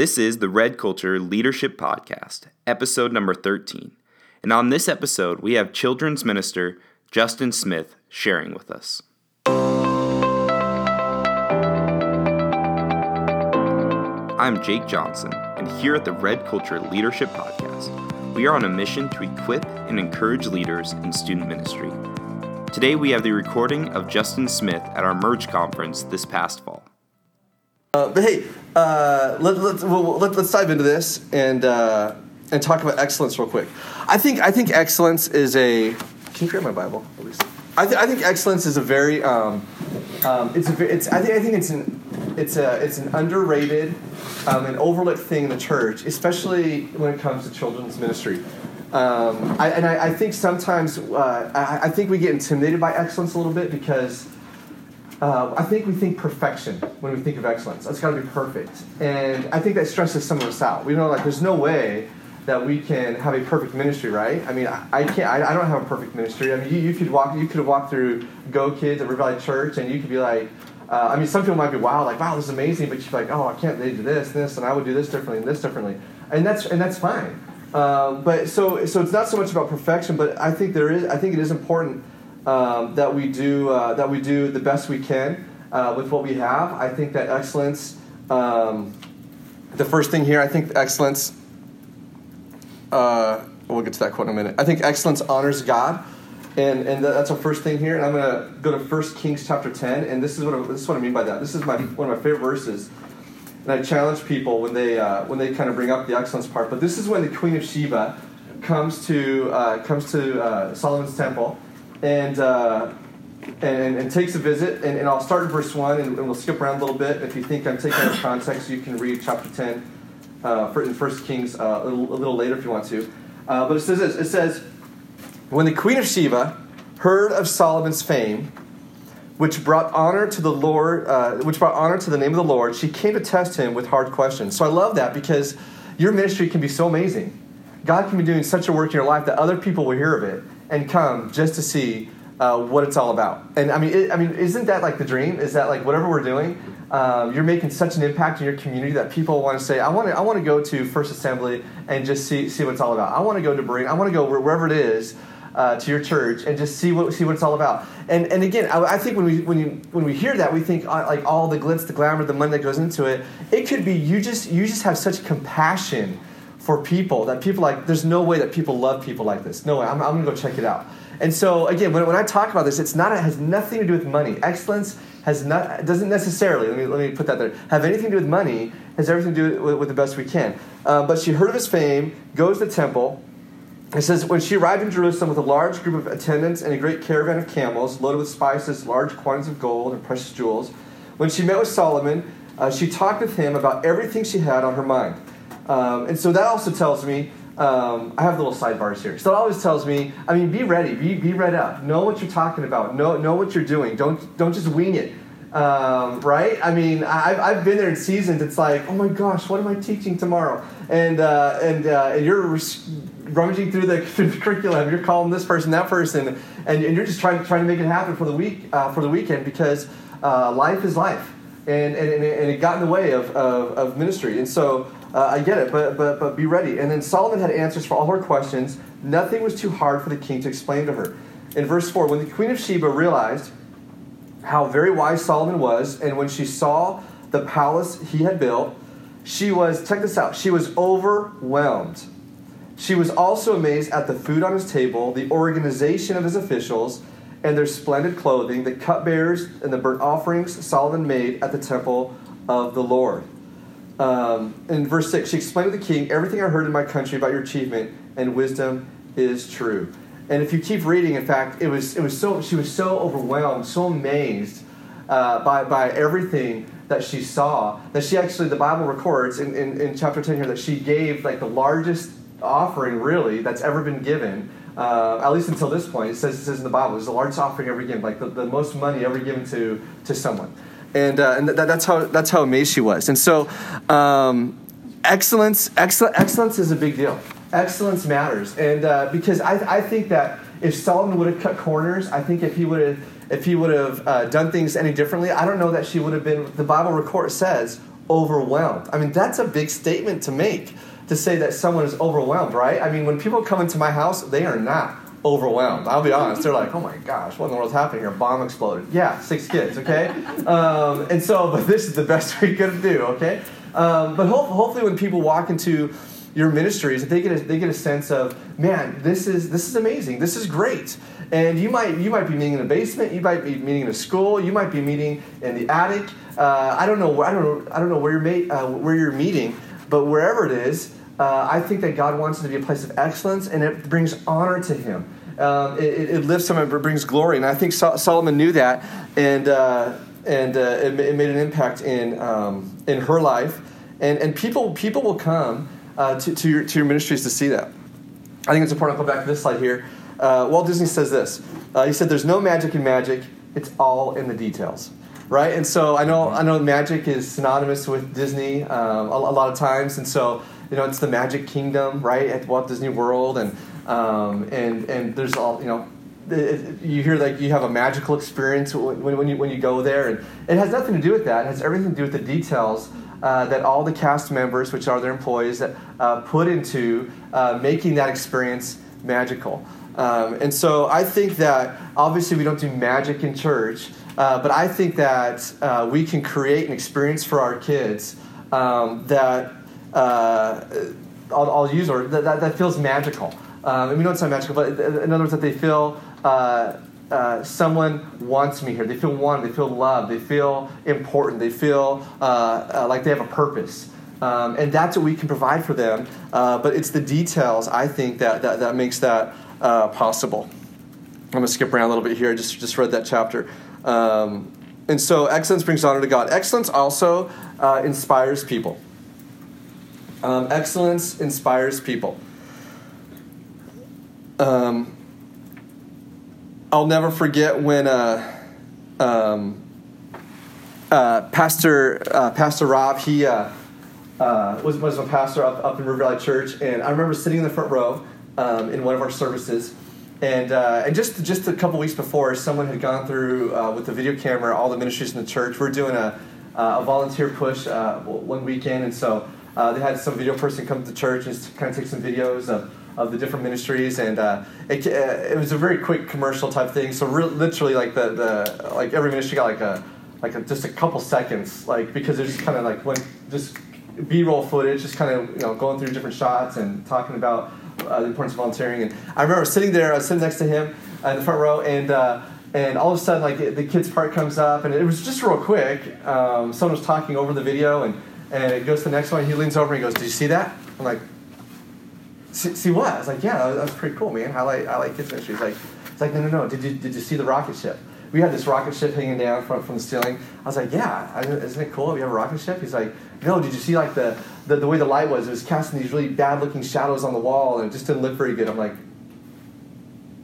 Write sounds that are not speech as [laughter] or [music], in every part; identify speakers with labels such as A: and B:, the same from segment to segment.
A: This is the Red Culture Leadership Podcast, episode number 13. And on this episode, we have children's minister Justyn Smith sharing with us. I'm Jake Johnson, and here at the Red Culture Leadership Podcast, we are on a mission to equip and encourage leaders in student ministry. Today, we have the recording of Justyn Smith at our Merge conference this past fall.
B: Uh, but hey, uh, let, well, let, us dive into this and uh, and talk about excellence real quick. I think I think excellence is a. Can you grab my Bible, at least? I, th- I think excellence is a very. Um, um, it's a. It's. I think. I think it's an. It's a. It's an underrated, um, and overlooked thing in the church, especially when it comes to children's ministry. Um, I, and I, I, think sometimes uh, I, I, think we get intimidated by excellence a little bit because uh, I think we think perfection when we think of excellence. It's got to be perfect, and I think that stresses some of us out. We know like there's no way that we can have a perfect ministry, right? I mean, I, I can't. I, I, don't have a perfect ministry. I mean, you, you could walk. You could have walked through Go Kids at River Valley Church, and you could be like. Uh, I mean, some people might be wow, like wow, this is amazing, but you're like, oh, I can't. They do this, this, and I would do this differently, and this differently, and that's and that's fine. Um, but so so it's not so much about perfection, but I think there is. I think it is important um, that we do uh, that we do the best we can uh, with what we have. I think that excellence. Um, the first thing here, I think excellence. Uh, we'll get to that quote in a minute. I think excellence honors God, and and that's our first thing here. And I'm going to go to 1 Kings chapter 10, and this is what I, this is what I mean by that. This is my one of my favorite verses. And I challenge people when they uh, when they kind of bring up the excellence part. But this is when the Queen of Sheba comes to uh, comes to uh, Solomon's temple and, uh, and, and, takes a visit. And, and, I'll start in verse 1 and, and, we'll skip around a little bit. If you think I'm taking out of context, you can read chapter 10 uh, in 1 Kings uh, a, little, a, little, later if you want to. Uh, but it says this, it says, When the queen of Sheba heard of Solomon's fame, which brought honor to the Lord, uh, which brought honor to the name of the Lord, she came to test him with hard questions. So I love that because your ministry can be so amazing. God can be doing such a work in your life that other people will hear of it and come just to see uh, what it's all about. And I mean, it, I mean, isn't that like the dream? Is that like whatever we're doing, um, you're making such an impact in your community that people want to say, I want to, I want to go to First Assembly and just see see what it's all about. I want to go to Berean. I want to go wherever it is. Uh, to your church and just see what see what it's all about. And and again, I, I think when we when you when we hear that, we think uh, like all the glitz, the glamour, the money that goes into it. It could be you just you just have such compassion for people that people like there's no way that people love people like this. No way. I'm, I'm gonna go check it out. And so again when, when i talk about this it's not it has nothing to do with money. Excellence has not doesn't necessarily let me, let me put that there have anything to do with money has everything to do with, with the best we can. Uh, but she heard of his fame goes to the temple. It says when she arrived in jerusalem with a large group of attendants and a great caravan of camels loaded with spices large quantities of gold and precious jewels when she met with solomon uh, she talked with him about everything she had on her mind um, and so that also tells me, um, I have little sidebars here. So it always tells me, I mean, be ready, be, be read up, know what you're talking about, know, know what you're doing. Don't, don't just wing it. Um, right? I mean, I've, I've been there in seasons. It's like, oh my gosh, what am I teaching tomorrow? And uh, and, uh, and you're rummaging through the, [laughs] through the, curriculum. You're calling this person, that person, and, and you're just trying trying to make it happen for the week uh, for the weekend because uh, life is life, and, and, and it got in the way of, of, of ministry. And so uh, I get it, but, but, but be ready. And then Solomon had answers for all her questions. Nothing was too hard for the king to explain to her. In verse 4, when the queen of Sheba realized how very wise Solomon was, and when she saw the palace he had built, she was, check this out, she was overwhelmed. She was also amazed at the food on his table, the organization of his officials, and their splendid clothing, the cupbearers, and the burnt offerings Solomon made at the temple of the Lord. Um, in verse 6, she explained to the king, Everything I heard in my country about your achievement and wisdom is true. And if you keep reading, in fact, it was, it was so, she was so overwhelmed, so amazed uh, by, by everything that she saw that she actually, the Bible records in, in, in, chapter 10 here, that she gave like the largest offering really that's ever been given. Uh, at least until this point, it says, it says in the Bible, it's the largest offering ever given, like the, the most money ever given to, to someone and, uh, and that, that's how that's how amazed she was. And so, um, excellence, excellence, excellence is a big deal. Excellence matters, and uh, because I, I think that if Solomon would have cut corners, I think if he would have if he would have uh, done things any differently, I don't know that she would have been. The Bible record says overwhelmed. I mean, that's a big statement to make to say that someone is overwhelmed, right? I mean, when people come into my house, they are not overwhelmed. I'll be honest. They're like, oh my gosh, what in the world's happening here? Bomb exploded. Yeah, six kids, okay? [laughs] Um, and so, [laughs] but this is the best [laughs] we could do, okay? Um, but ho- hopefully, when people walk into your ministries, they get a, they get a sense of, man, this is this is amazing. This is great. And you might you might be meeting in a basement. You might be meeting in a school. You might be meeting in the attic. Uh, I don't know. I don't know. I don't know where you're uh, where you're meeting, but wherever it is, uh, I think that God wants it to be a place of excellence, and it brings honor to Him. Um, it, it, lifts him and brings glory, and I think Solomon knew that, and uh, and uh, it, it, made an impact in um, in her life, and and people people will come uh, to, to, your, to your ministries to see that. I think it's important. I'll go back to this slide here. Uh, Walt Disney says this. Uh, he said, "There's no magic in magic. It's all in the details." Right, and so I know I know magic is synonymous with Disney um, a, a, lot of times, and so you know it's the Magic Kingdom, right, at Walt Disney World, and um, and and there's all you know you hear like you have a magical experience when, when, you, when you go there and it has nothing to do with that it has everything to do with the details uh, that all the cast members, which are their employees, that uh, put into uh, making that experience magical. Um, and so I think that obviously we don't do magic in church, uh, but I think that uh, we can create an experience for our kids um, that uh, I'll, I'll, use or that, that, that feels magical. Um, and we know it's not magical, but in other words, that they feel uh, someone wants me here. They feel wanted. They feel loved. They feel important. They feel uh, uh, like they have a purpose. Um, and that's what we can provide for them. Uh, but it's the details, I think, that, that, that makes that uh, possible. I'm going to skip around a little bit here. I just, just read that chapter. Um, and so, excellence brings honor to God. Excellence also inspires people. Um, excellence inspires people. Um, I'll never forget when uh, um, uh, Pastor uh, Pastor Rob he uh, uh, was was a pastor up, up in River Valley Church, and I remember sitting in the front row um, in one of our services, and uh, and just just a couple weeks before, someone had gone through with the video camera all the ministries in the church. We're doing a a volunteer push one weekend, and so they had some video person come to church and kind of take some videos of of the different ministries, and uh, it, uh, it was a very quick commercial type thing. So re- literally, like the, the like every ministry got like a like a, just a couple seconds, like because just kind of like went just B-roll footage, just kind of you know going through different shots and talking about uh, the importance of volunteering. And I remember sitting there, I was sitting next to him in the front row, and uh, and all of a sudden, like the kids part comes up, and it was just real quick. Um, someone was talking over the video, and and it goes to the next one. He leans over and he goes, "Did you see that?" I'm like, see, what? I was like, yeah, that was pretty cool, man. I like, I like kids ministry. He's like, it's like, no, no, no. Did you, did you see the rocket ship? We had this rocket ship hanging down from, from the ceiling. I was like, yeah, isn't it cool? We have a rocket ship. He's like, no. Did you see like the, the, the way the light was? It was casting these really bad looking shadows on the wall, and it just didn't look very good. I'm like,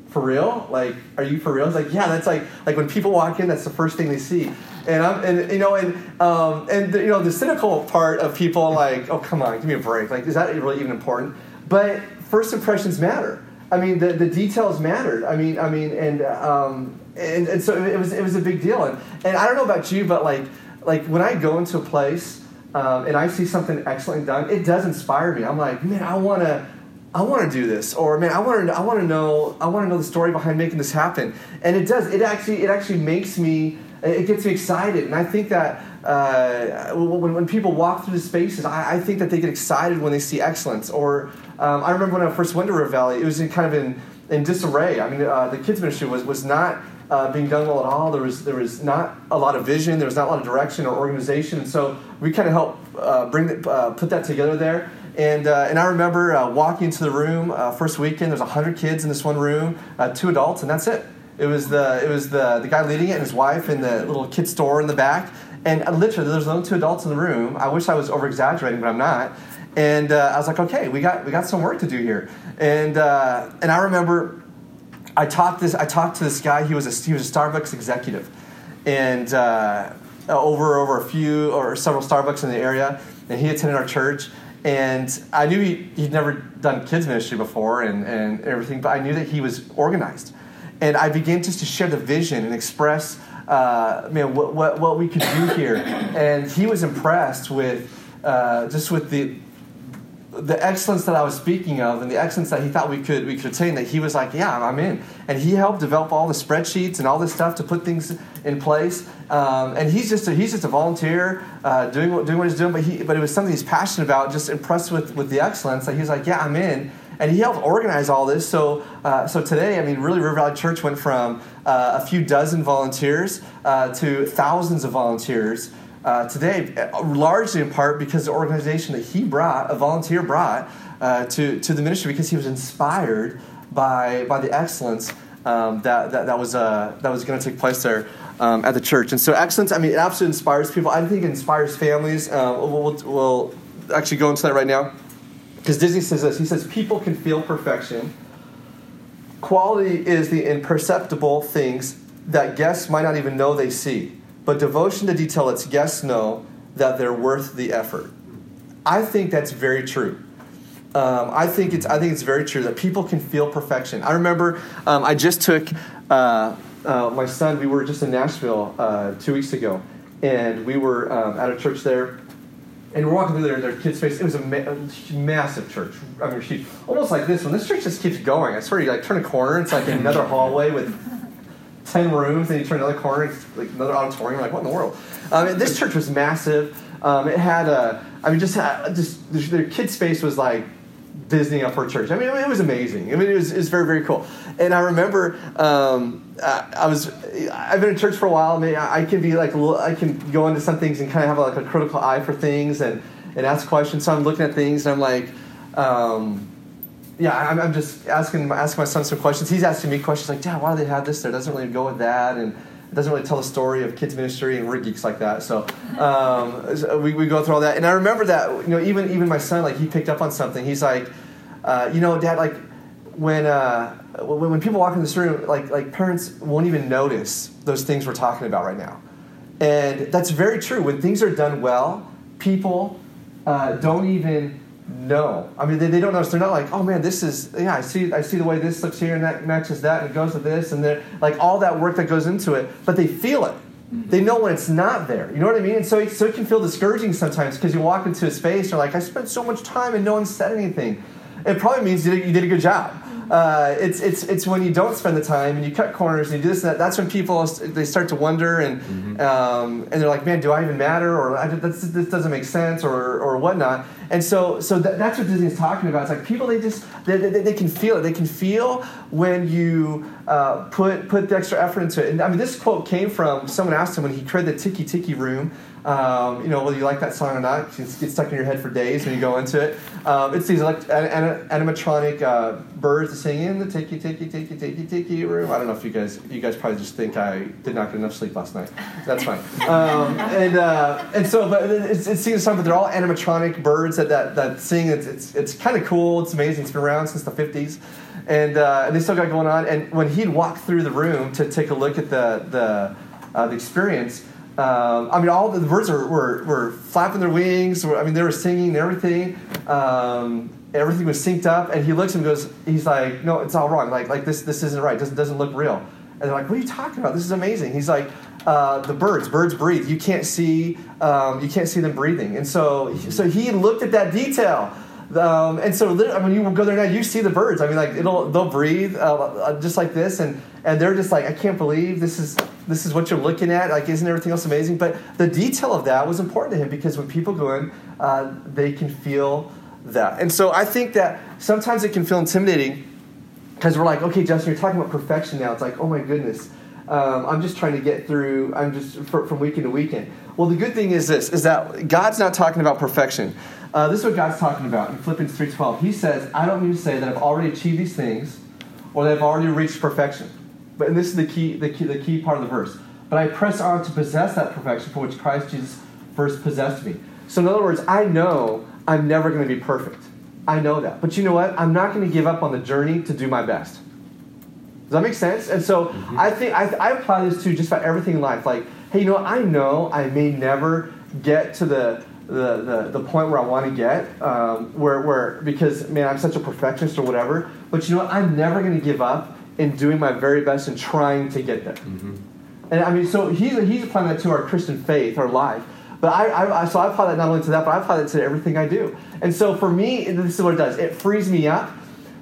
B: for real? Like, are you for real? It's like, yeah, that's like like when people walk in, that's the first thing they see. And I'm and you know and um, and the, you know the cynical part of people like, oh come on, give me a break. Like, is that really even important? But first impressions matter. I mean, the, the details mattered. I mean, I mean, and um, and, and so it was it was a big deal. And and I don't know about you, but like like when I go into a place um, and I see something excellent done, it does inspire me. I'm like, man, I want to. I want to do this, or man, I want to. I want to know. I want to know the story behind making this happen, and it does. It actually. It actually makes me. It gets me excited, and I think that uh, when, when people walk through the spaces, I, I, think that they get excited when they see excellence. Or um, I remember when I first went to River Valley, it was in kind of in, in disarray. I mean, uh, the kids ministry was, was not uh, being done well at all. There was, there was not a lot of vision. There was not a lot of direction or organization. And so we kind of helped uh, bring the, uh, put that together there. And, uh, and I remember walking into the room first weekend. There's 100 kids in this one room, two adults, and that's it. It was the it was the the guy leading it and his wife in the little kid store in the back, and literally, there's only two adults in the room. I wish I was over exaggerating, but I'm not. And uh, I was like, okay, we got we got some work to do here. And uh, and I remember, I talked this I talked to this guy. He was a he was a Starbucks executive, and uh, over over a few or several Starbucks in the area. And he attended our church. And I knew he, he'd never done kids ministry before and, and everything, but I knew that he was organized. And I began just to share the vision and express uh, man, what, what, what we could do here. And he was impressed with uh, just with the the excellence that I was speaking of and the excellence that he thought we could we could attain that he was like yeah I'm in. And he helped develop all the spreadsheets and all this stuff to put things in place. Um, and he's just a, he's just a volunteer uh, doing what doing what he's doing. But he but it was something he's passionate about just impressed with with the excellence that he was like yeah I'm in and he helped organize all this so uh, so today I mean really River Valley Church went from uh, a few dozen volunteers uh, to thousands of volunteers uh, today, largely in part because the organization that he brought, a volunteer brought uh, to, to the ministry, because he was inspired by, by the excellence um, that, that, that was, uh, that was going to take place there um, at the church. And so, excellence, I mean, it absolutely inspires people. I think it inspires families. We'll, we'll, we'll actually go into that right now. Because Disney says this he says, People can feel perfection. Quality is the imperceptible things that guests might not even know they see but devotion to detail lets guests know that they're worth the effort. I think that's very true. Um, I think it's I think it's very true that people can feel perfection. I remember um, I just took uh, uh, my son. We were just in Nashville uh, two weeks ago, and we were um, at a church there, and we're walking through their, their kids' space. It was a, ma- a massive church. I mean, she, almost like this one. This church just keeps going. I swear, you like turn a corner, it's like another [laughs] hallway with 10 rooms, and you turn another corner, it's like another auditorium. Like, what in the world? Um, this church was massive. Um, it had a, I mean, just had, just their kid space was like Disney up for church. I mean, it was amazing. I mean, it was, it was very, very cool. And I remember um, I, I, was, I've been in church for a while. I, mean, I can be like, I can go into some things and kind of have like a critical eye for things and, and ask questions. So I'm looking at things and I'm like, um, yeah, I'm, I'm, just asking asking my son some questions. He's asking me questions like, Dad, why do they have this there? Doesn't really go with that, and doesn't really tell the story of kids ministry, and we're geeks like that. So, um, so we, we go through all that, and I remember that you know even even my son like he picked up on something. He's like, uh, you know, Dad, like when uh, when when people walk in this room, like like parents won't even notice those things we're talking about right now, and that's very true. When things are done well, people uh, don't even no, I mean they, they don't notice. They're not like, oh man, this is yeah. I see I see the way this looks here and that matches that and it goes with this and they're like all that work that goes into it. But they feel it. Mm-hmm. They know when it's not there. You know what I mean? And so, so it can feel discouraging sometimes because you walk into a space and you're like, I spent so much time and no one said anything. It probably means you did, you did a good job. Uh, it's, it's, it's when you don't spend the time and you cut corners and you do this and that. That's when people they start to wonder and mm-hmm. um, and they're like, man, do I even matter? Or this, this doesn't make sense or or whatnot. And so so that, that's what Disney is talking about. It's like people they just they, they, they can feel it. They can feel when you uh, put put the extra effort into it. And I mean, this quote came from someone asked him when he created the Tiki Tiki Room. Um, you know, whether you like that song or not, it gets stuck in your head for days when you go into it. Um, it's these elect- animatronic uh, birds singing the tiki tiki tiki tiki tiki room. I don't know if you guys, you guys probably just think I did not get enough sleep last night. That's fine. [laughs] Um, and uh, and so, but it's, a song, but they're all animatronic birds that that, that sing. It's it's, it's kind of cool. It's amazing. It's been around since the '50s, and uh, and they still got going on. And when he'd walk through the room to take a look at the the uh, the experience um, I mean, all the, birds were, were, were, flapping their wings. I mean, they were singing and everything. Um, everything was synced up. And he looks and goes, he's like, no, it's all wrong. Like, like this, this isn't right. Doesn't, doesn't look real. And they're like, what are you talking about? This is amazing. He's like, uh, the birds, birds breathe. You can't see, um, you can't see them breathing. And so, so he looked at that detail. Um, and so, I mean, you go there now, you see the birds. I mean, like it'll they'll breathe uh, just like this, and and they're just like, I can't believe this is this is what you're looking at. Like, isn't everything else amazing? But the detail of that was important to him because when people go in, uh, they can feel that. And so, I think that sometimes it can feel intimidating because we're like, okay, Justyn, you're talking about perfection now. It's like, oh my goodness. Um, I'm just trying to get through. I'm just for, from weekend to weekend. Well, the good thing is this: is that God's not talking about perfection. Uh, this is what God's talking about in Philippians 3.12. He says, I don't mean to say that I've already achieved these things or that I've already reached perfection. But and this is the key, the key, the key part of the verse. But I press on to possess that perfection for which Christ Jesus first possessed me. So in other words, I know I'm never going to be perfect. I know that. But you know what? I'm not going to give up on the journey to do my best. Does that make sense? And so mm-hmm. I think I, I apply this to just about everything in life. Like, hey, you know, what? I know I may never get to the the, the, the point where I want to get, um, where, where, because, man, I'm such a perfectionist or whatever. But you know what? I'm never going to give up in doing my very best and trying to get there. Mm-hmm. And I mean, so he's, he's applying that to our Christian faith, our life. But I, I, so I apply that not only to that, but I apply that to everything I do. And so for me, this is what it does. It frees me up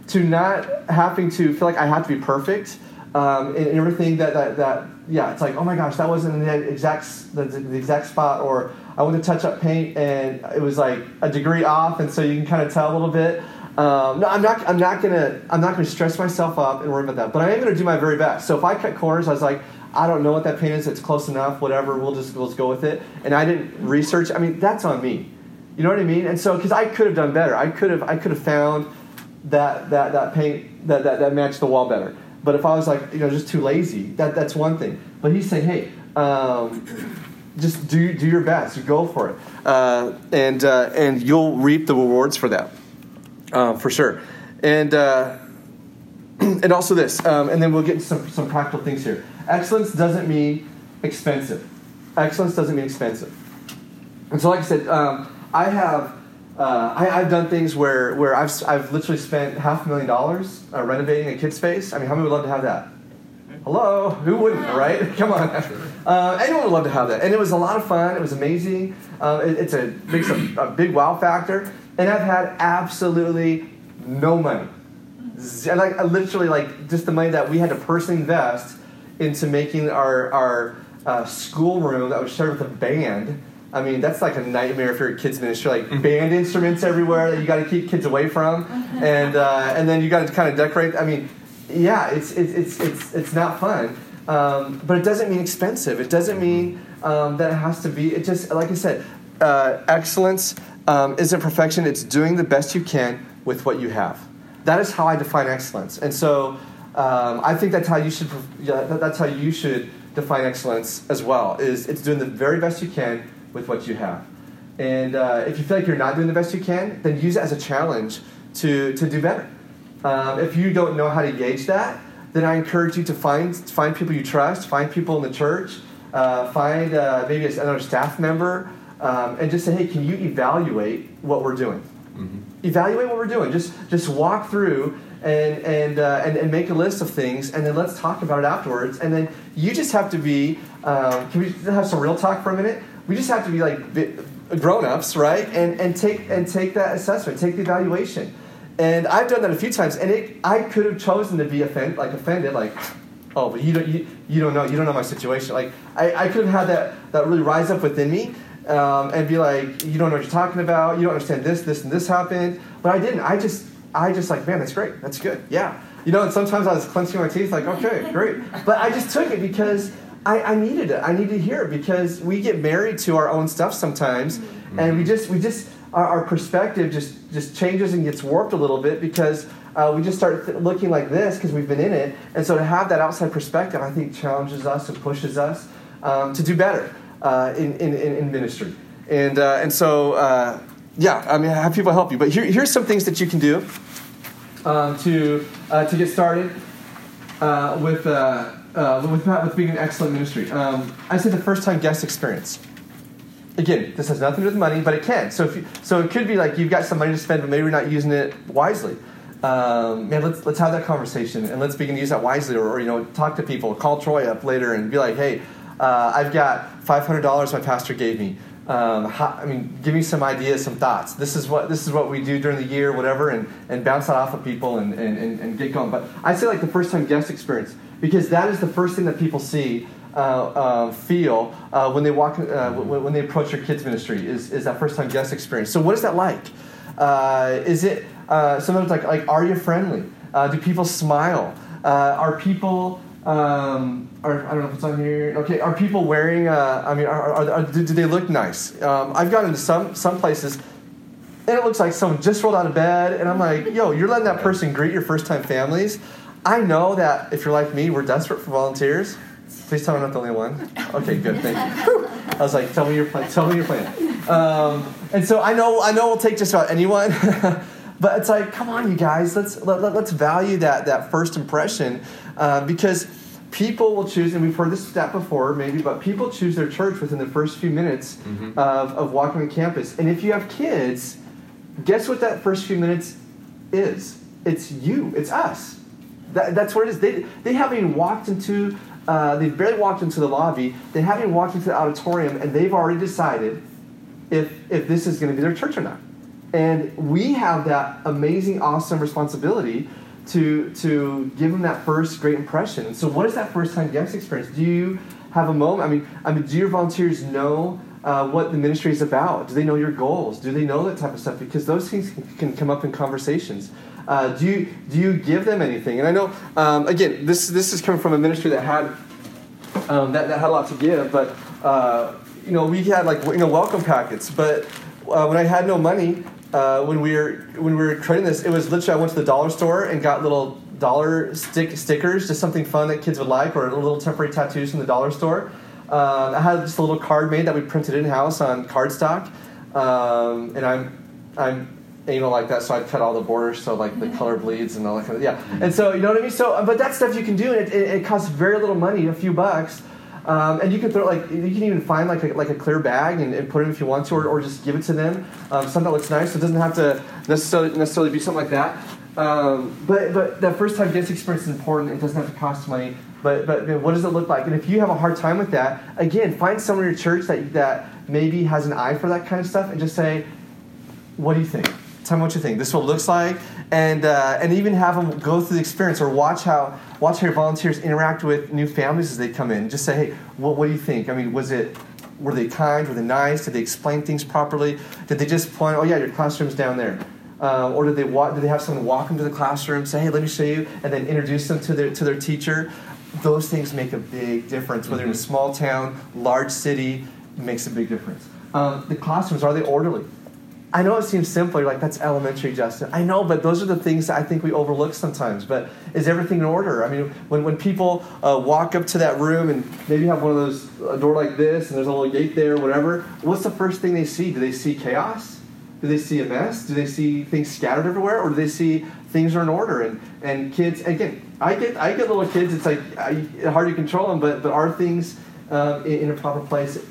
B: to not having to feel like I have to be perfect um, in, in everything that, that, that, yeah, it's like, oh my gosh, that wasn't the exact, the, the exact spot, or I went to touch up paint and it was like a degree off, and so you can kind of tell a little bit. Um, no, I'm not. I'm not gonna. I'm not gonna stress myself up and worry about that. But I am gonna do my very best. So if I cut corners, I was like, I don't know what that paint is. It's close enough. Whatever. We'll just just go with it. And I didn't research. I mean, that's on me. You know what I mean? And so because I could have done better. I could have. I could have found that that that paint that, that that matched the wall better. But if I was like, you know, just too lazy, that that's one thing. But he's saying, hey. Um, just do do your best. Go for it, uh, and uh, and you'll reap the rewards for that, uh, for sure. And uh, [clears throat] and also this, um, and then we'll get some some practical things here. Excellence doesn't mean expensive. Excellence doesn't mean expensive. And so, like I said, um, I have. Uh, I, have done things where, where I've, I've literally spent half a million dollars uh, renovating a kid's space. I mean, how many would love to have that? Hello? Who wouldn't, right? [laughs] Come on. Uh, anyone would love to have that. And it was a lot of fun. It was amazing. Uh, it, it's a makes a, a, big wow factor. And I've had absolutely no money. Z- like literally, like just the money that we had to personally invest into making our our uh, schoolroom that was shared with a band. I mean, that's like a nightmare for your kids ministry. Like mm-hmm. band instruments everywhere that you got to keep kids away from, [laughs] and uh, and then you got to kind of decorate. I mean, yeah, it's it's it's it's, it's not fun. Um, but it doesn't mean expensive. It doesn't mean um, that it has to be. It just, like I said, uh, excellence um, isn't perfection. It's doing the best you can with what you have. That is how I define excellence. And so um, I think that's how you should. Yeah, that's how you should define excellence as well. Is it's doing the very best you can with what you have. And uh, if you feel like you're not doing the best you can, then use it as a challenge to to do better. Um, if you don't know how to gauge that, then I encourage you to find find people you trust, find people in the church, uh, find uh, maybe another staff member, um, and just say, hey, can you evaluate what we're doing? Mm-hmm. Evaluate what we're doing. Just just walk through and and, uh, and and make a list of things, and then let's talk about it afterwards. And then you just have to be. Um, can we have some real talk for a minute? We just have to be like grown-ups, right? And and take and take that assessment, take the evaluation. And I've done that a few times, and it, I could have chosen to be offend, like offended, like, oh, but you don't, you, you don't know, you don't know my situation. Like, I, I could have had that, that really rise up within me um, and be like, you don't know what you're talking about, you don't understand this, this, and this happened. But I didn't. I just, I just like, man, that's great, that's good, yeah. You know, and sometimes I was clenching my teeth, like, okay, great. But I just took it because I, I needed it. I needed to hear it because we get married to our own stuff sometimes, and we just, we just, our, our perspective just, just changes and gets warped a little bit because uh, we just start th- looking like this because we've been in it. And so to have that outside perspective, I think challenges us and pushes us um, to do better uh, in, in, in, ministry. And, uh, and so, uh, yeah, I mean, have people help you. But here, here's some things that you can do um, to, uh, to get started uh, with, with, with being an excellent ministry. Um, I say the first time guest experience again, this has nothing to do with money, but it can. So you, so it could be like you've got some money to spend, but maybe you're not using it wisely. Um, man, let's let's have that conversation and let's begin to use that wisely, or, or you know, talk to people. Call Troy up later and be like, hey, uh, I've got five hundred dollars my pastor gave me. Um, how, I mean, give me some ideas, some thoughts. This is what this is what we do during the year, whatever, and, and bounce that off of people and, and, and, and get going. But I say like the first time guest experience because that is the first thing that people see feel uh, when they walk uh, when, they approach your kids ministry is, is that first time guest experience so what is that like uh, is it uh, sometimes like like are you friendly do people smile are people um, are, I don't know if it's on here. Okay, are people wearing? I mean, are, are, are, do, do, they look nice? Um, I've gone into some some places, and it looks like someone just rolled out of bed, and I'm like, yo, you're letting that person greet your first time families. I know that if you're like me, we're desperate for volunteers. Please tell me I'm not the only one. Okay, good, thank you. I was like, tell me your plan. Tell me your plan. Um, and so I know I know we'll take just about anyone, [laughs] but it's like, come on, you guys, let's let, let, us value that that first impression uh, because people will choose, and we've heard this stat before, maybe, but people choose their church within the first few minutes mm-hmm. of, of walking on campus. And if you have kids, guess what that first few minutes is? It's you. It's us. That, that's what it is. They, they haven't even walked into uh, they've barely walked into the lobby, they haven't even walked into the auditorium, and they've already decided if, if this is going to be their church or not. And we have that amazing, awesome responsibility to, to give them that first great impression. So, what is that first time guest experience? Do you have a moment? I mean, I mean, do your volunteers know uh, what the ministry is about? Do they know your goals? Do they know that type of stuff? Because those things can, can come up in conversations. Uh, do you do you give them anything? And I know, um, again, this this is coming from a ministry that had um, that, that had a lot to give, but uh, you know, we had like you know welcome packets. But uh, when I had no money, uh, when we were when we were creating this, it was literally I went to the dollar store and got little dollar stick stickers, just something fun that kids would like, or little temporary tattoos from the dollar store. Um, I had just a little card made that we printed in house on cardstock, um, and I'm I'm anal like that, so I'd cut all the borders so like the color bleeds and all that kind of yeah. And so you know what I mean. So, but that stuff you can do, and it, it, it costs very little money, a few bucks. Um, and you can throw like you can even find like a, like a clear bag and, and put it in if you want to, or, or just give it to them. Um, something that looks nice. So it doesn't have to necessarily necessarily be something like that. Um, but but that first time guest experience is important. It doesn't have to cost money. But but what does it look like? And if you have a hard time with that, again, find someone in your church that that maybe has an eye for that kind of stuff, and just say, "What do you think?" Tell me what you think. This is what it looks like, and uh, and even have them go through the experience or watch how watch how your volunteers interact with new families as they come in. Just say, hey, what, what do you think? I mean, was it were they kind? Were they nice? Did they explain things properly? Did they just point, oh yeah, your classroom's down there? Uh, or did they walk, did they have someone walk into the classroom, say, hey, let me show you, and then introduce them to their to their teacher? Those things make a big difference. Whether mm-hmm. in a small town, large city, makes a big difference. Um, the classrooms are they orderly? I know it seems simple. You're like, that's elementary, Justyn. I know, but those are the things that I think we overlook sometimes. But is everything in order? I mean, when, when people uh, walk up to that room and maybe have one of those, a door like this, and there's a little gate there, whatever, what's the first thing they see? Do they see chaos? Do they see a mess? Do they see things scattered everywhere? Or do they see things are in order? And, and kids, again, I get, I get little kids, it's like I, hard to control them, but, but are things um, in, in, a proper place?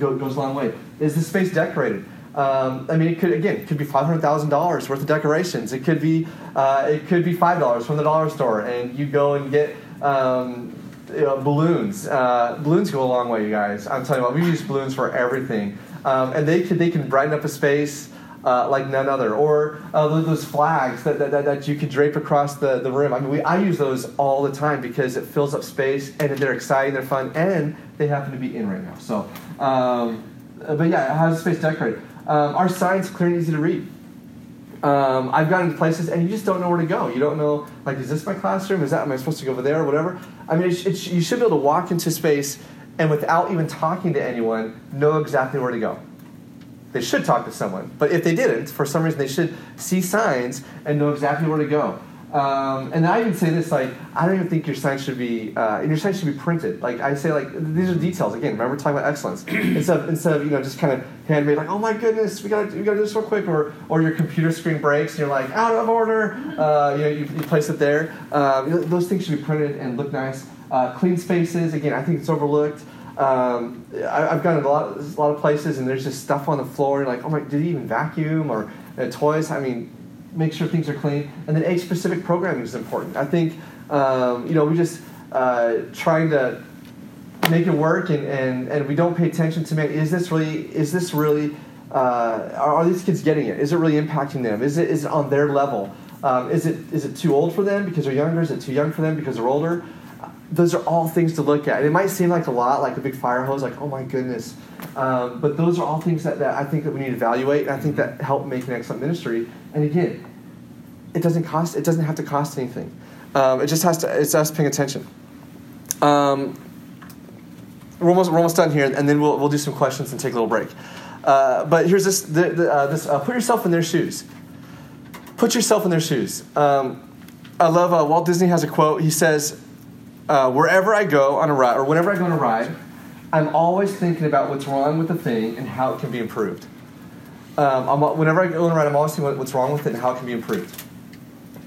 B: Go, goes a long way. Is the space decorated? Um, I mean, it could again, it could be five hundred thousand dollars worth of decorations. It could be, uh, it could be five dollars from the dollar store, and you go and get um, you know, balloons. Uh, balloons go a long way, you guys. I'm telling you what, we use balloons for everything, um, and they can they can brighten up a space. Uh, like none other, or uh, those flags that, that, that, you could drape across the, the room. I mean, we, I use those all the time because it fills up space and they're exciting, they're fun, and they happen to be in right now. So, um, but yeah, how's the space decorated? Um, our sign's clear and easy to read. Um, I've gotten to places and you just don't know where to go. You don't know, like, is this my classroom? Is that, am I supposed to go over there or whatever? I mean, you should be able to walk into space and without even talking to anyone, know exactly where to go. They should talk to someone, but if they didn't, for some reason, they should see signs and know exactly where to go. Um, and I even say this like I don't even think your sign should be uh, your sign should be printed. Like I say like these are details again. Remember talking about excellence [clears throat] instead of, instead of you know just kind of handmade like oh my goodness we got we got to do this real quick or or your computer screen breaks and you're like out of order. Uh, you know you, you, place it there. Uh, those things should be printed and look nice. Uh, clean spaces again. I think it's overlooked. Um, I, have gone to a lot, a lot of places and there's just stuff on the floor. And like, oh my, did he even vacuum or uh, toys? I mean, make sure things are clean. And then age specific programming is important. I think, um, you know, we just uh, trying to make it work and, and, and we don't pay attention to, man, is this really, is this really, uh, are, are, these kids getting it? Is it really impacting them? Is it, is it on their level? Um, is, it, is it too old for them because they're younger? Is it too young for them because they're older? Those are all things to look at. And it might seem like a lot, like a big fire hose, like, oh my goodness. Um, but those are all things that, that I think that we need to evaluate, and I think that help make an excellent ministry. And again, it doesn't cost. It doesn't have to cost anything. Um, it just has to. It's us paying attention. Um, we're almost we're almost done here, and then we'll we'll do some questions and take a little break. Uh, but here's this. The, the, uh, this uh, put yourself in their shoes. Put yourself in their shoes. Um, I love uh, Walt Disney has a quote. He says, uh, "Wherever I go on a ride, or whenever I go on a ride, I'm always thinking about what's wrong with the thing and how it can be improved. Um, whenever I go on a ride, I'm always thinking what's wrong with it and how it can be improved.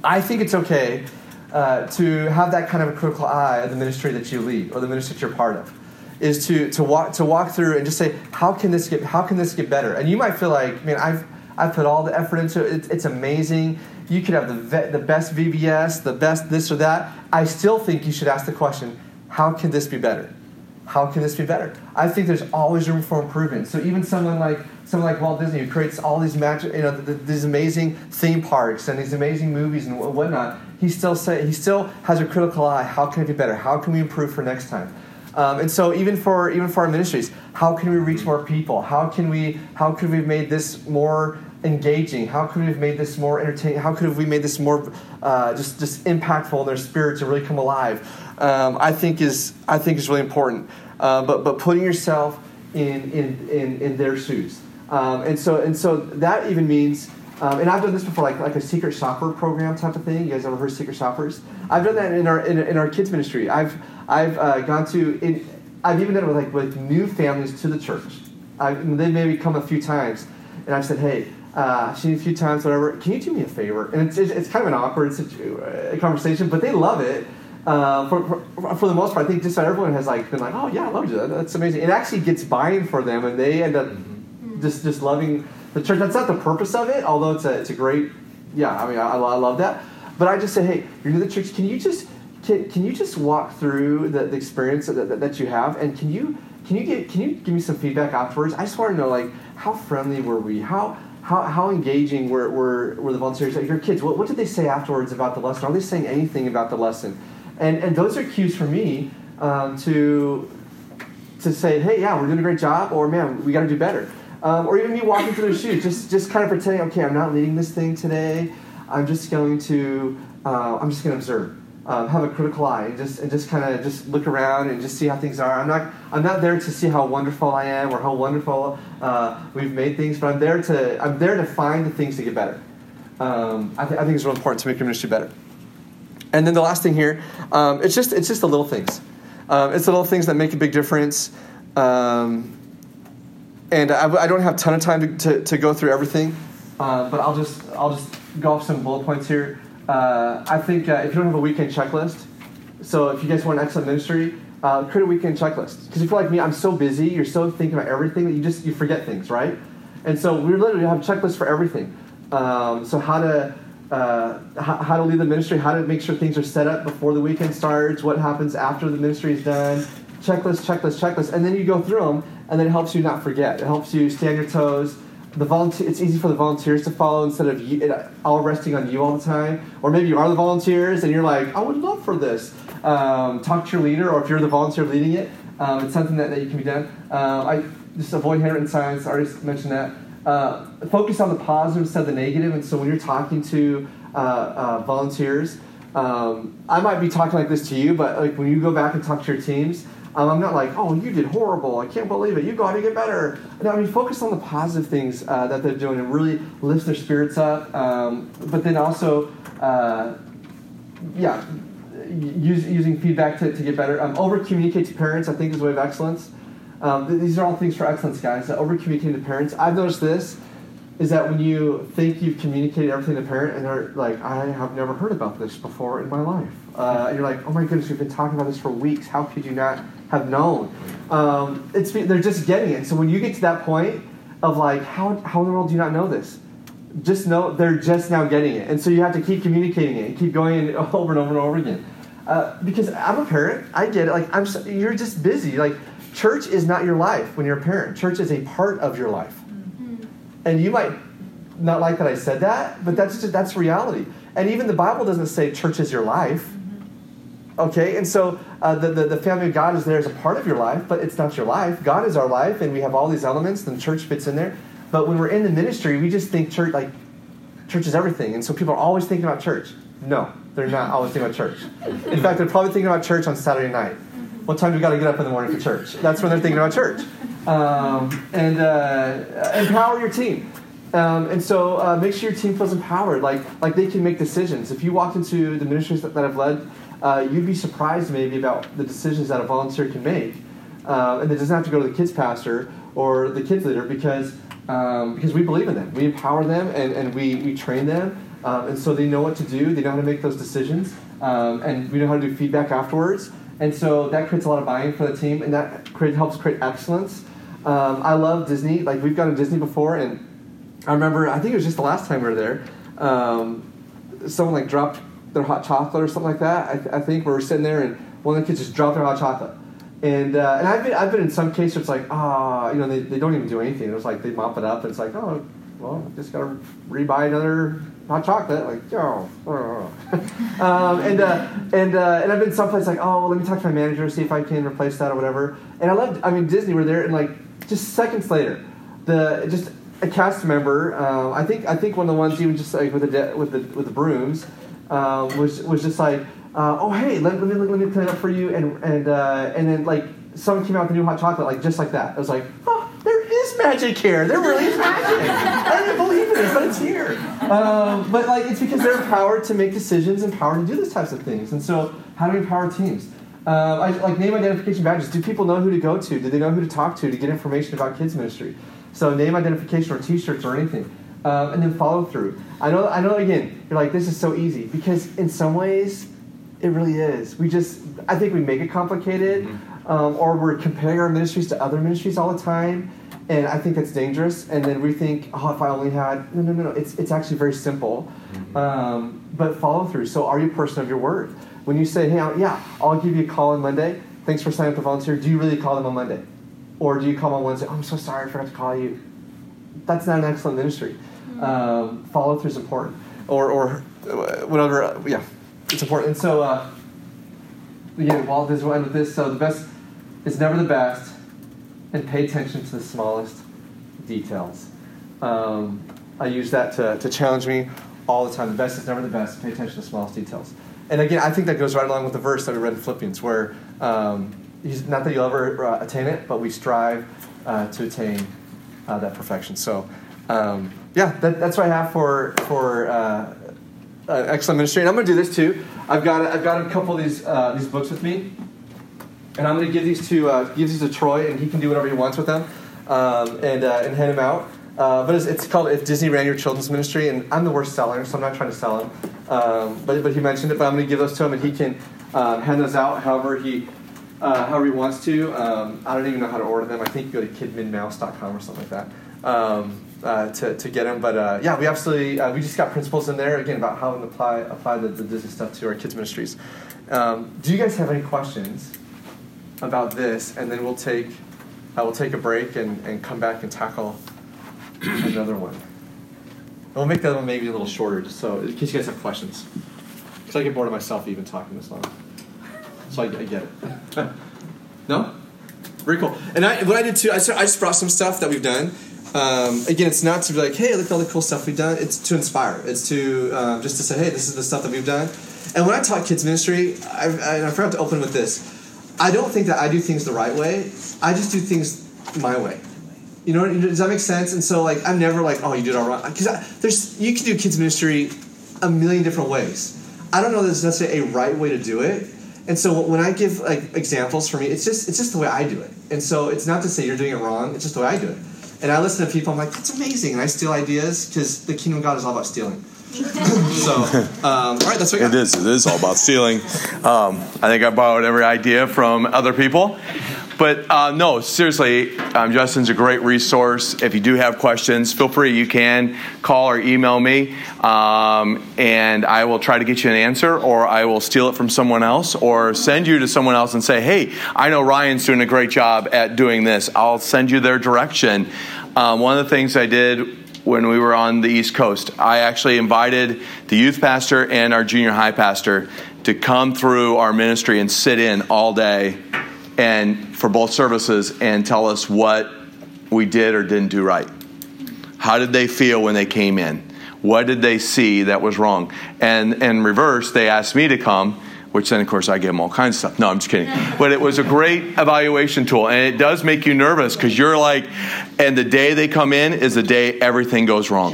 B: I think it's okay uh, to have that kind of a critical eye of the ministry that you lead or the ministry that you're part of. Is to, to walk to walk through and just say how can this get how can this get better and you might feel like man I've I've put all the effort into it it's, it's amazing you could have the, the best VBS the best this or that I still think you should ask the question how can this be better? How can this be better? I think there's always room for improvement. So even someone like someone like Walt Disney who creates all these magic, you know, these amazing theme parks and these amazing movies and whatnot, he still say he still has a critical eye. How can it be better? How can we improve for next time? Um, and so even for even for our ministries, how can we reach more people? How can we how could we have made this more engaging? How could we have made this more entertaining? How could have we made this more uh, just just impactful in their spirit to really come alive? Um, I think is I think is really important. Uh, but but putting yourself in in in, in their shoes, um, and so and so that even means. Um, and I've done this before, like like a secret shopper program type of thing. You guys ever heard secret shoppers? I've done that in our in, in our kids ministry. I've I've uh, gone to in, I've even done it with like with new families to the church. I've, they maybe come a few times, and I've said, hey, uh, seen a few times, whatever. Can you do me a favor? And it's, it's kind of an awkward situ- conversation, but they love it. Uh, for, for, for, the most part, I think just about everyone has like been like, oh yeah, I love you. That's amazing. It actually gets buy-in for them, and they end up mm-hmm. just just loving the church. That's not the purpose of it, although it's a it's a great, yeah. I mean, I, I love that. But I just say, hey, you're new to the church. Can you just can, can you just walk through the, the experience that, that, that you have, and can you can you get can you give me some feedback afterwards? I just want to know like how friendly were we? How how, how engaging were, were, were the volunteers? Like your kids, what, what did they say afterwards about the lesson? Are they saying anything about the lesson? And, and those are cues for me um, to, to say, hey, yeah, we're doing a great job, or man, we got to do better. Um, or even me walking through their shoes, [coughs] just, just kind of pretending, okay, I'm not leading this thing today. I'm just going to, uh, I'm just going to observe um, have a critical eye and just and just kind of just look around and just see how things are. I'm not I'm not there to see how wonderful I am or how wonderful uh, we've made things, but I'm there to I'm there to find the things to get better. Um, I, th- I, think it's real important to make your ministry better. And then the last thing here, um, it's just it's just the little things. Um, it's the little things that make a big difference. Um, and I, I, don't have a ton of time to, to, to go through everything, uh, but I'll just I'll just go off some bullet points here uh, I think uh, if you don't have a weekend checklist, so if you guys want an excellent ministry, uh, create a weekend checklist. Because if you're like me, I'm so busy, you're so thinking about everything that you just you forget things, right? And so we literally have checklists for everything. Um, so how to uh, how, to lead the ministry, how to make sure things are set up before the weekend starts, what happens after the ministry is done, checklist, checklist, checklist, and then you go through them, and then it helps you not forget. It helps you stay on your toes. The volunteer it's easy for the volunteers to follow instead of you, it, all resting on you all the time. Or maybe you are the volunteers and you're like i would love for this. Um, talk to your leader or if you're the volunteer leading it um, it's something that, that you can be done. Um, i just avoid handwritten signs. I already mentioned that uh, focus on the positive instead of the negative and so when you're talking to uh, uh, volunteers um, i might be talking like this to you but like when you go back and talk to your teams um, I'm not like, oh, you did horrible. I can't believe it. You got to get better. No, I mean, focus on the positive things uh, that they're doing and really lift their spirits up. Um, but then also, uh, yeah, use, using feedback to, to get better. Um, over communicate to parents, I think, is a way of excellence. Um, these are all things for excellence, guys. Uh, over communicating to parents. I've noticed this is that when you think you've communicated everything to parent and they're like, I have never heard about this before in my life. Uh, you're like, oh my goodness, we've been talking about this for weeks. How could you not have known. Um, it's they're just getting it. So when you get to that point of like, how how in the world do you not know this? Just know they're just now getting it, and so you have to keep communicating it and keep going [laughs] over and over and over again. Uh, because I'm a parent, I get it. Like I'm, so, you're just busy. Like church is not your life when you're a parent. Church is a part of your life, mm-hmm. and you might not like that I said that, but that's just, that's reality. And even the Bible doesn't say church is your life. Okay, and so uh, the, the, the, family of God is there as a part of your life, but it's not your life. God is our life, and we have all these elements, and the church fits in there. But when we're in the ministry, we just think church, like, church is everything. And so people are always thinking about church. No, they're not always thinking about church. In fact, they're probably thinking about church on Saturday night. What time do we got to get up in the morning for church? That's when they're thinking about church. Um, and uh, empower your team. Um, and so uh, make sure your team feels empowered, like like they can make decisions. If you walked into the ministries that, that I've led, uh, you'd be surprised maybe about the decisions that a volunteer can make. Uh, and it doesn't have to go to the kids pastor or the kids leader because um, because we believe in them. We empower them and, and we, we train them. Um, and so they know what to do. They know how to make those decisions. Um, and we know how to do feedback afterwards. And so that creates a lot of buy-in for the team, and that create, helps create excellence. Um, I love Disney. Like we've gone to Disney before, and I remember I think it was just the last time we were there. Um, someone like dropped their hot chocolate or something like that. I, I think we were sitting there and one of the kids just dropped their hot chocolate. And, uh, and I've been, I've been in some cases, where it's like, ah, you know, they, they don't even do anything. It's like they mop it up, and it's like, oh, well, just got to rebuy another hot chocolate. Like, oh. [laughs] um, and, uh, and, uh, and I've been someplace like, oh, well, let me talk to my manager, see if I can replace that or whatever. And I love, I mean, Disney, we're there, and like, just seconds later, the, just a cast member, uh, I think, I think one of the ones even just like with the, de- with the, with the brooms, um, was, was just like, oh hey, let, let, me let me clean up for you, and and and then like someone came out with a new hot chocolate, like just like that. I was like, is magic here. There really is magic. I didn't believe in it, but it's here. Um, but like it's because they're empowered to make decisions, and empowered to do these types of things. And so, how do we empower teams? Um, I, like name identification badges. Do people know who to go to? Do they know who to talk to to get information about kids ministry? So name identification or T-shirts or anything, um, and then follow through. I know. I know. Again, you're like this is so easy because in some ways it really is. We just, I think we make it complicated, mm-hmm. um, or we're comparing our ministries to other ministries all the time, and I think that's dangerous. And then we think, oh, if I only had, no, no, no, no. It's it's actually very simple, mm-hmm. um, but follow through. So, are you a person of your word? When you say, hey, I'll, yeah, I'll give you a call on Monday. Thanks for signing up to volunteer. Do you really call them on Monday, or do you call them on Wednesday? Oh, I'm so sorry, I forgot to call you. That's not an excellent ministry. Mm-hmm. Um, follow through is important, or or uh, whatever. Yeah it's important. And so, uh, again, Walt Disney will end with this. So, the best is never the best, and pay attention to the smallest details. Um, I use that to, to challenge me all the time. The best is never the best. Pay attention to the smallest details. And again, I think that goes right along with the verse that we read in Philippians, where um, not that you'll ever uh, attain it, but we strive uh, to attain uh, that perfection. So, um, yeah, that, that's what I have for for uh, uh, excellent ministry. And I'm going to do this too. I've got I've got a couple of these uh, these books with me, and I'm going to give these to uh, give these to Troy, and he can do whatever he wants with them, um, and uh, and hand them out. Uh, but it's, it's, called "If Disney Ran Your Children's Ministry," and I'm the worst seller, so I'm not trying to sell them. Um, but but he mentioned it, but I'm going to give those to him, and he can um, hand those out however he. Uh, however he wants to. Um, I don't even know how to order them. I think you go to kidminmouse.com or something like that. Um, uh, to, to get them. But uh, yeah, we absolutely we just got principles in there again about how to apply apply the, the Disney stuff to our kids ministries. Um, do you guys have any questions about this? And then we'll take uh, we'll take a break and, and come back and tackle another one. And we'll make that one maybe a little shorter, just so in case you guys have questions. Because I get bored of myself even talking this long. So I, I get it. [laughs] no? Very cool. And I, what I did too, I, I just brought some stuff that we've done um, again, it's not to be like, hey, look at all the cool stuff we've done. It's to inspire. It's to um, just to say, hey, this is the stuff that we've done. And when I taught kids ministry, I, I forgot to open with this. I don't think that I do things the right way. I just do things my way. You know, does that make sense? And so, like, I'm never like, oh, you did it all wrong. Because there's you can do kids ministry a million different ways. I don't know that there's necessarily a right way to do it. And so when I give like examples for me, it's just it's just the way I do it. And so it's not to say you're doing it wrong. It's just the way I do it. And I listen to people, I'm like, that's amazing. And I steal ideas because the kingdom of God is all about stealing. [laughs] so, um, all right, that's what
C: It is. It is all about stealing. Um, I think I borrowed every idea from other people. But uh, no, seriously, um, Justyn's a great resource. If you do have questions, feel free. You can call or email me, um, and I will try to get you an answer, or I will steal it from someone else, or send you to someone else and say, hey, I know Ryan's doing a great job at doing this. I'll send you their direction. Um, one of the things I did when we were on the East Coast. I actually invited the youth pastor and our junior high pastor to come through our ministry and sit in all day and for both services and tell us what we did or didn't do right. How did they feel when they came in? What did they see that was wrong? And in reverse, they asked me to come, which then, of course, I gave them all kinds of stuff. No, I'm just kidding. But it was a great evaluation tool. And it does make you nervous because you're like, and the day they come in is the day everything goes wrong.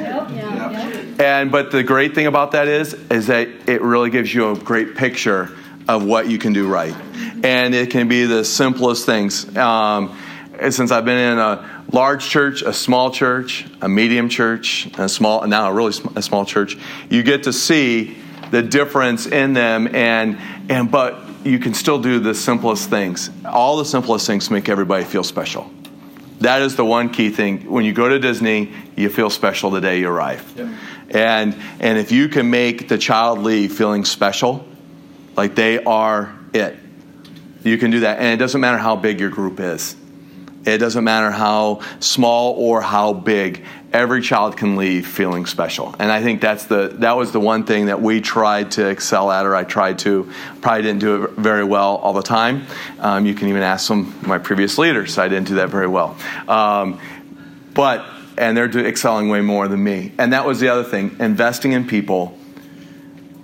C: And but the great thing about that is, is that it really gives you a great picture of what you can do right. And it can be the simplest things. Um, since I've been in a large church, a small church, a medium church, a small, now a really sm- a small church, you get to see the difference in them, and and but you can still do the simplest things. All the simplest things make everybody feel special. That is the one key thing. When you go to Disney, you feel special the day you arrive. Yeah. And and if you can make the child leave feeling special, like they are it. You can do that. And it doesn't matter how big your group is. It doesn't matter how small or how big. Every child can leave feeling special, and I think that's the that was the one thing that we tried to excel at, or I tried to. Probably didn't do it very well all the time. Um, you can even ask some of my previous leaders. I didn't do that very well, um, but and they're excelling way more than me. And that was the other thing: investing in people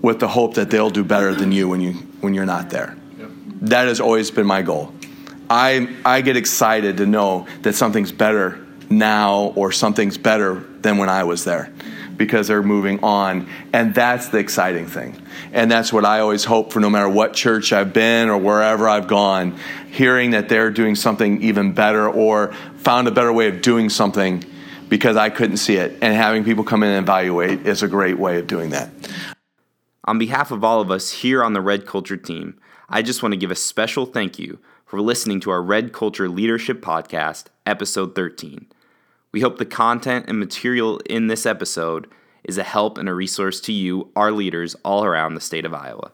C: with the hope that they'll do better than you when you when you're not there. Yep. That has always been my goal. I, I get excited to know that something's better now or something's better than when I was there because they're moving on. And that's the exciting thing. And that's what I always hope for no matter what church I've been or wherever I've gone, hearing that they're doing something even better or found a better way of doing something because I couldn't see it. And having people come in and evaluate is a great way of doing that.
A: On behalf of all of us here on the Red Culture team, I just want to give a special thank you for listening to our Red Culture Leadership Podcast, episode 13. We hope the content and material in this episode is a help and a resource to you, our leaders all around the state of Iowa.